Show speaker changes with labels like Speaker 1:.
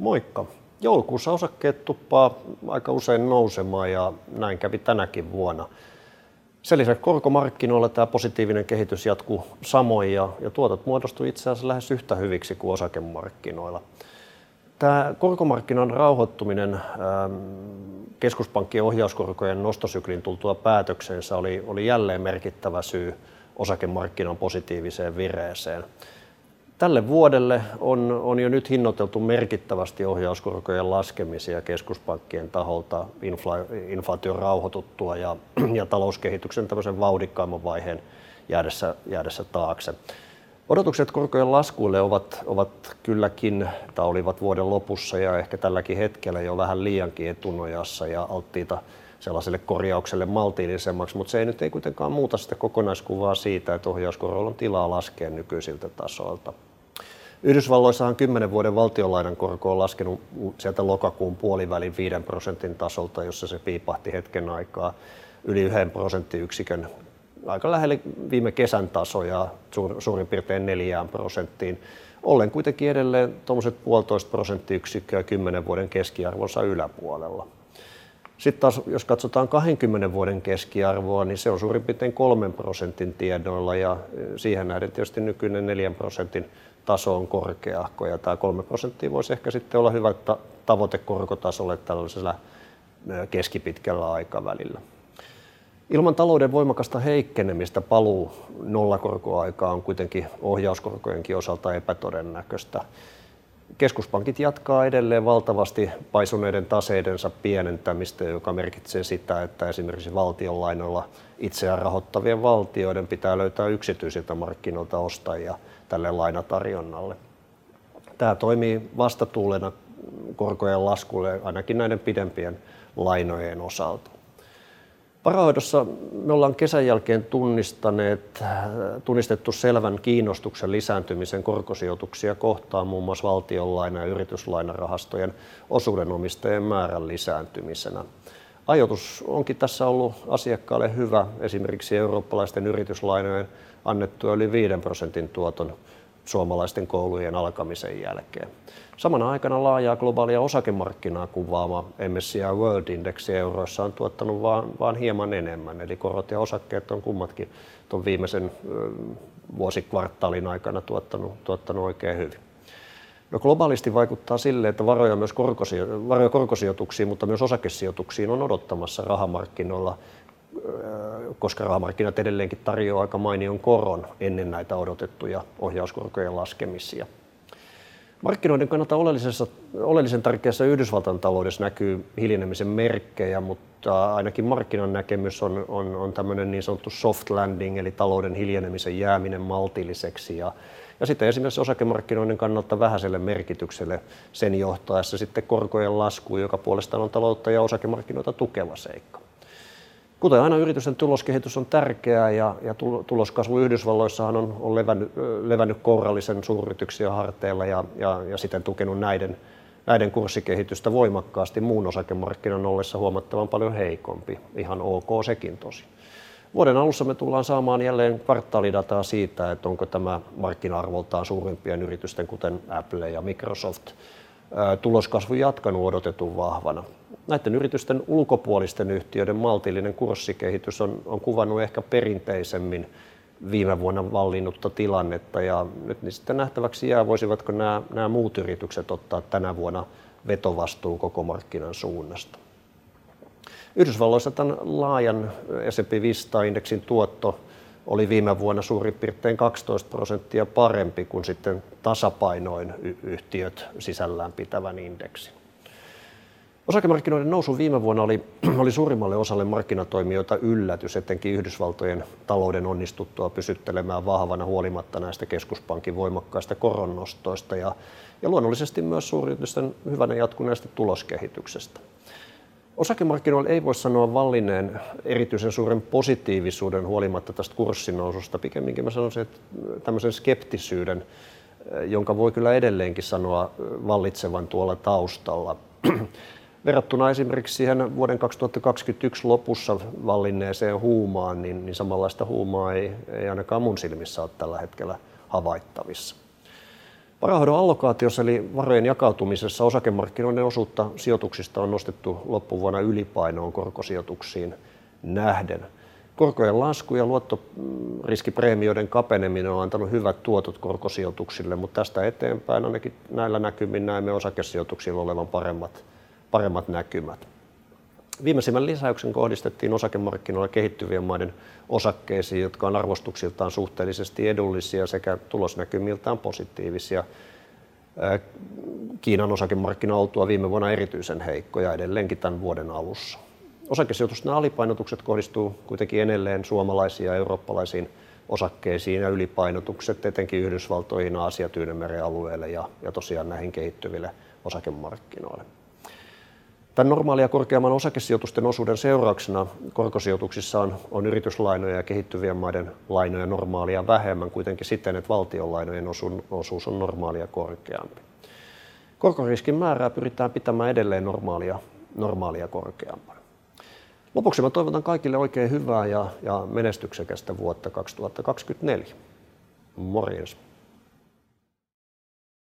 Speaker 1: Moikka. Joulukuussa osakkeet tuppaa aika usein nousemaan ja näin kävi tänäkin vuonna. Sen lisäksi korkomarkkinoilla tämä positiivinen kehitys jatkuu samoin ja, ja tuotot muodostui itse asiassa lähes yhtä hyviksi kuin osakemarkkinoilla. Tämä korkomarkkinan rauhoittuminen ähm, keskuspankkien ohjauskorkojen nostosyklin tultua päätöksensä oli, oli jälleen merkittävä syy osakemarkkinan positiiviseen vireeseen. Tälle vuodelle on, on jo nyt hinnoiteltu merkittävästi ohjauskorkojen laskemisia keskuspankkien taholta infla, inflaation rauhoituttua ja, ja talouskehityksen tämmöisen vauhdikkaamman vaiheen jäädessä, jäädessä taakse. Odotukset korkojen laskuille ovat, ovat kylläkin, tai olivat vuoden lopussa ja ehkä tälläkin hetkellä jo vähän liiankin etunojassa ja alttiita sellaiselle korjaukselle maltillisemmaksi, mutta se ei nyt ei kuitenkaan muuta sitä kokonaiskuvaa siitä, että ohjauskorolla on tilaa laskea nykyisiltä tasoilta. Yhdysvalloissahan 10 vuoden valtionlainan korko on laskenut sieltä lokakuun puolivälin 5 prosentin tasolta, jossa se piipahti hetken aikaa yli 1 prosenttiyksikön aika lähelle viime kesän tasoja suurin piirtein 4 prosenttiin. Ollen kuitenkin edelleen tuommoiset puolitoista prosenttiyksikköä 10 vuoden keskiarvonsa yläpuolella. Sitten taas, jos katsotaan 20 vuoden keskiarvoa, niin se on suurin piirtein 3 prosentin tiedoilla ja siihen nähden tietysti nykyinen 4 prosentin taso on korkeahko ja tämä 3 prosenttia voisi ehkä sitten olla hyvä tavoite korkotasolle tällaisella keskipitkällä aikavälillä. Ilman talouden voimakasta heikkenemistä paluu nollakorkoaikaa on kuitenkin ohjauskorkojenkin osalta epätodennäköistä. Keskuspankit jatkaa edelleen valtavasti paisuneiden taseidensa pienentämistä, joka merkitsee sitä, että esimerkiksi valtionlainoilla itseään rahoittavien valtioiden pitää löytää yksityisiltä markkinoilta ostajia tälle lainatarjonnalle. Tämä toimii vastatuulena korkojen laskulle ainakin näiden pidempien lainojen osalta. Varahoidossa me ollaan kesän jälkeen tunnistaneet, tunnistettu selvän kiinnostuksen lisääntymisen korkosijoituksia kohtaan muun muassa valtionlaina- ja yrityslainarahastojen osuudenomistajien määrän lisääntymisenä. Ajoitus onkin tässä ollut asiakkaalle hyvä, esimerkiksi eurooppalaisten yrityslainojen annettua yli 5 prosentin tuoton suomalaisten koulujen alkamisen jälkeen. Samana aikana laajaa globaalia osakemarkkinaa kuvaama MSCI World Index euroissa on tuottanut vaan, vaan hieman enemmän, eli korot ja osakkeet on kummatkin tuon viimeisen vuosikvartaalin aikana tuottanut, tuottanut oikein hyvin. No globaalisti vaikuttaa sille, että varoja myös korkosijo- varoja korkosijoituksiin, mutta myös osakesijoituksiin on odottamassa rahamarkkinoilla koska rahamarkkinat edelleenkin tarjoaa aika mainion koron ennen näitä odotettuja ohjauskorkojen laskemisia. Markkinoiden kannalta oleellisen tärkeässä Yhdysvaltain taloudessa näkyy hiljenemisen merkkejä, mutta ainakin markkinan näkemys on, on, on tämmöinen niin sanottu soft landing, eli talouden hiljenemisen jääminen maltilliseksi. Ja, ja sitten esimerkiksi osakemarkkinoiden kannalta vähäiselle merkitykselle sen johtaessa sitten korkojen lasku, joka puolestaan on taloutta ja osakemarkkinoita tukeva seikka. Kuten aina yritysten tuloskehitys on tärkeää ja, ja tuloskasvu Yhdysvalloissahan on, on levännyt, levännyt kourallisen suuryrityksiä harteilla ja, ja, ja siten tukenut näiden, näiden kurssikehitystä voimakkaasti muun osakemarkkinan ollessa huomattavan paljon heikompi. Ihan ok sekin tosi. Vuoden alussa me tullaan saamaan jälleen kvartaalidataa siitä, että onko tämä markkina-arvoltaan suurimpien yritysten, kuten Apple ja Microsoft, tuloskasvu jatkanut odotetun vahvana. Näiden yritysten ulkopuolisten yhtiöiden maltillinen kurssikehitys on, on kuvannut ehkä perinteisemmin viime vuonna vallinnutta tilannetta ja nyt niin sitten nähtäväksi jää, voisivatko nämä, nämä muut yritykset ottaa tänä vuonna vetovastuun koko markkinan suunnasta. Yhdysvalloissa tämän laajan S&P 500-indeksin tuotto oli viime vuonna suurin piirtein 12 prosenttia parempi kuin sitten tasapainoin yhtiöt sisällään pitävän indeksin. Osakemarkkinoiden nousu viime vuonna oli, oli suurimmalle osalle markkinatoimijoita yllätys, etenkin Yhdysvaltojen talouden onnistuttua pysyttelemään vahvana huolimatta näistä keskuspankin voimakkaista koronnostoista ja, ja luonnollisesti myös suuryritysten hyvänä jatkuneesta tuloskehityksestä. Osakemarkkinoilla ei voi sanoa vallinneen erityisen suuren positiivisuuden huolimatta tästä kurssinoususta. Pikemminkin mä sanoisin, että tämmöisen skeptisyyden, jonka voi kyllä edelleenkin sanoa vallitsevan tuolla taustalla. Verrattuna esimerkiksi siihen vuoden 2021 lopussa vallinneeseen huumaan, niin, niin samanlaista huumaa ei, ei ainakaan mun silmissä ole tällä hetkellä havaittavissa. Varahoidon allokaatiossa eli varojen jakautumisessa osakemarkkinoiden osuutta sijoituksista on nostettu loppuvuonna ylipainoon korkosijoituksiin nähden. Korkojen lasku ja luottoriskipreemioiden kapeneminen on antanut hyvät tuotot korkosijoituksille, mutta tästä eteenpäin ainakin näillä näkymin näemme osakesijoituksilla olevan paremmat, paremmat näkymät. Viimeisimmän lisäyksen kohdistettiin osakemarkkinoilla kehittyvien maiden osakkeisiin, jotka on arvostuksiltaan suhteellisesti edullisia sekä tulosnäkymiltään positiivisia. Kiinan osakemarkkina oltua viime vuonna erityisen heikkoja edelleenkin tämän vuoden alussa. Osakesijoitusten alipainotukset kohdistuu kuitenkin edelleen suomalaisiin ja eurooppalaisiin osakkeisiin ja ylipainotukset etenkin Yhdysvaltoihin, Aasia, Tyynemeren alueelle ja, ja tosiaan näihin kehittyville osakemarkkinoille. Tämän normaalia korkeamman osakesijoitusten osuuden seurauksena korkosijoituksissa on, on yrityslainoja ja kehittyvien maiden lainoja normaalia vähemmän, kuitenkin siten, että valtionlainojen osuus on normaalia korkeampi. Korkoriskin määrää pyritään pitämään edelleen normaalia, normaalia korkeampana. Lopuksi mä toivotan kaikille oikein hyvää ja, ja menestyksekästä vuotta 2024. Morjens.